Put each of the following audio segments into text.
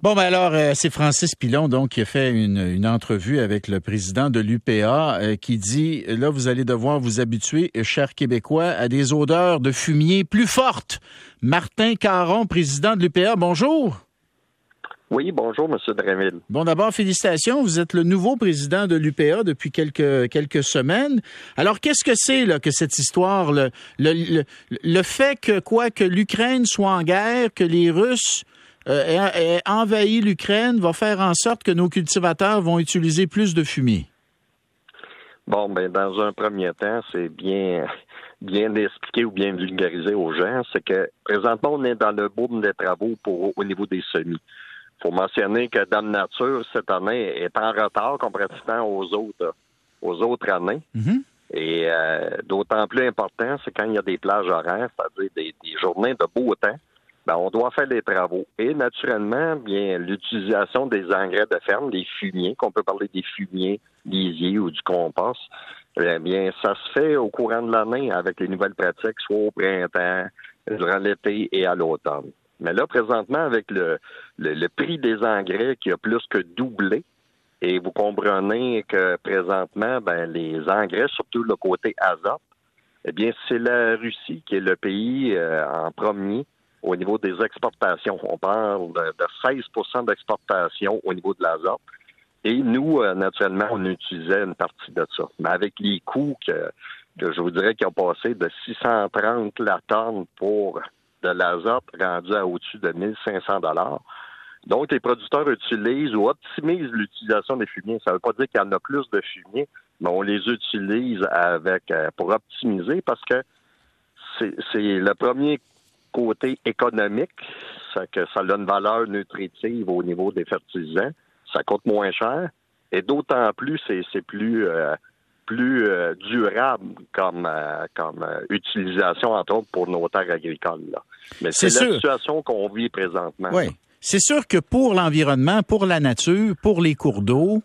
Bon, ben alors, euh, c'est Francis Pilon, donc, qui a fait une, entrevue avec le président de l'UPA, euh, qui dit, là, vous allez devoir vous habituer, chers Québécois, à des odeurs de fumier plus fortes. Martin Caron, président de l'UPA, bonjour. Oui, bonjour, M. Dremel. Bon, d'abord, félicitations. Vous êtes le nouveau président de l'UPA depuis quelques, quelques semaines. Alors, qu'est-ce que c'est là, que cette histoire, le, le, le fait que quoi, que l'Ukraine soit en guerre, que les Russes euh, envahir l'Ukraine va faire en sorte que nos cultivateurs vont utiliser plus de fumier? Bon, ben dans un premier temps, c'est bien bien expliquer ou bien vulgariser aux gens, c'est que présentement, on est dans le boom des travaux pour au niveau des semis. Il faut mentionner que Dame Nature, cette année, est en retard comparativement aux autres aux autres années. Mm-hmm. Et euh, d'autant plus important, c'est quand il y a des plages horaires, c'est-à-dire des, journées de beau temps, ben, on doit faire des travaux. Et naturellement, bien l'utilisation des engrais de ferme, des fumiers, qu'on peut parler des fumiers lisiers ou du compost, eh bien, ça se fait au courant de l'année avec les nouvelles pratiques, soit au printemps, durant l'été et à l'automne. Mais là, présentement, avec le, prix des engrais qui a plus que doublé, et vous comprenez que présentement, ben, les engrais, surtout le côté azote, eh bien, c'est la Russie qui est le pays euh, en premier au niveau des exportations. On parle de, 16% d'exportation au niveau de l'azote. Et nous, euh, naturellement, on utilisait une partie de ça. Mais avec les coûts que, je vous dirais qui ont passé de 630 la tonne pour de l'azote rendu à au-dessus de 1500 dollars. Donc, les producteurs utilisent ou optimisent l'utilisation des fumiers. Ça ne veut pas dire qu'il y en a plus de fumiers, mais on les utilise avec euh, pour optimiser parce que c'est le premier côté économique, ça, que ça a une valeur nutritive au niveau des fertilisants, ça coûte moins cher, et d'autant plus c'est plus euh, plus euh, durable comme euh, comme utilisation entre autres pour nos terres agricoles. Mais c'est la situation qu'on vit présentement. Oui, c'est sûr que pour l'environnement, pour la nature, pour les cours d'eau,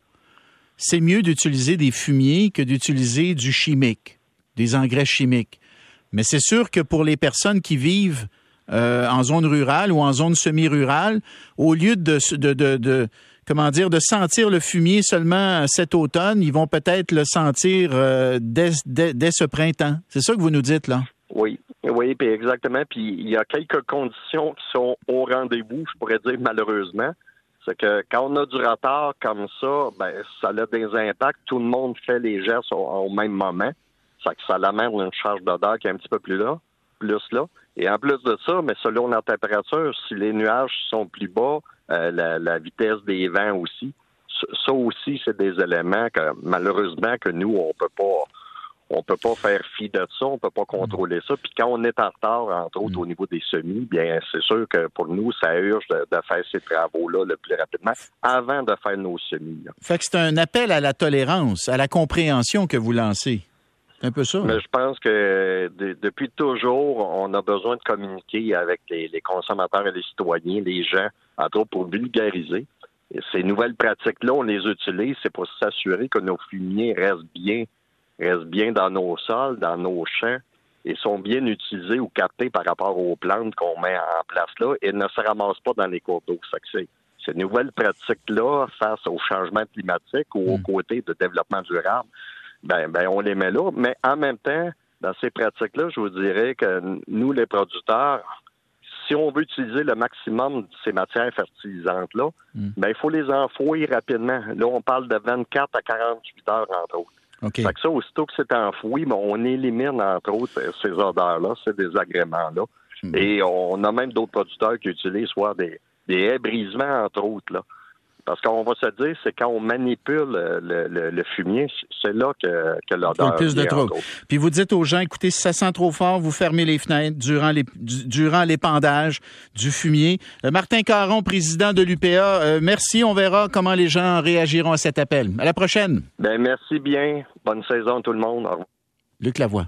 c'est mieux d'utiliser des fumiers que d'utiliser du chimique, des engrais chimiques. Mais c'est sûr que pour les personnes qui vivent euh, en zone rurale ou en zone semi-rurale, au lieu de, de, comment dire, de sentir le fumier seulement cet automne, ils vont peut-être le sentir euh, dès, ce printemps. C'est ça que vous nous dites, là? Oui, oui, puis exactement. Puis il y a quelques conditions qui sont au rendez-vous, je pourrais dire malheureusement. C'est que quand on a du retard comme ça, ben, ça a des impacts. Tout le monde fait les gestes au, même moment. Ça, ça amène une charge d'odeur qui est un petit peu plus là, plus là. Et en plus de ça, mais selon la température, si les nuages sont plus bas, euh, la, vitesse des vents aussi, ça aussi, c'est des éléments que malheureusement que nous, on peut pas on peut pas faire fi de ça, on peut pas contrôler ça. Puis quand on est en retard, entre autres au niveau des semis, bien c'est sûr que pour nous, ça urge de, faire ces travaux-là le plus rapidement avant de faire nos semis. Fait que c'est un appel à la tolérance, à la compréhension que vous lancez. Un peu ça. Mais je pense que depuis toujours, on a besoin de communiquer avec les, consommateurs et les citoyens, les gens, entre autres pour vulgariser. Et ces nouvelles pratiques-là, on les utilise, c'est pour s'assurer que nos fumiers restent bien, restent bien dans nos sols, dans nos champs, et sont bien utilisés ou captés par rapport aux plantes qu'on met en place là, et ne se ramassent pas dans les cours d'eau. Ces nouvelles pratiques-là, face au changement climatique ou au hmm. côté de développement durable, ben, ben on les met là. Mais en même temps, dans ces pratiques-là, je vous dirais que nous, les producteurs, si on veut utiliser le maximum de ces matières fertilisantes-là, hmm. ben, il faut les enfouir rapidement. Là, on parle de 24 à 48 heures, entre autres. Okay. Fait que ça, aussitôt que c'est enfoui, ben, on élimine, entre autres, ces odeurs-là, ces désagréments-là. Hmm. Et on a même d'autres producteurs qui utilisent soit des, des brisements, entre autres, là. Parce qu'on va se dire, c'est quand on manipule le, fumier, c'est là que, que l'odeur. plus de trouble. Puis vous dites aux gens, écoutez, si ça sent trop fort, vous fermez les fenêtres durant les durant l'épandage du fumier. Euh, Martin Caron, président de l'UPA, euh, merci. On verra comment les gens réagiront à cet appel. À la prochaine. Ben merci bien. Bonne saison tout le monde. Luc Lavoie.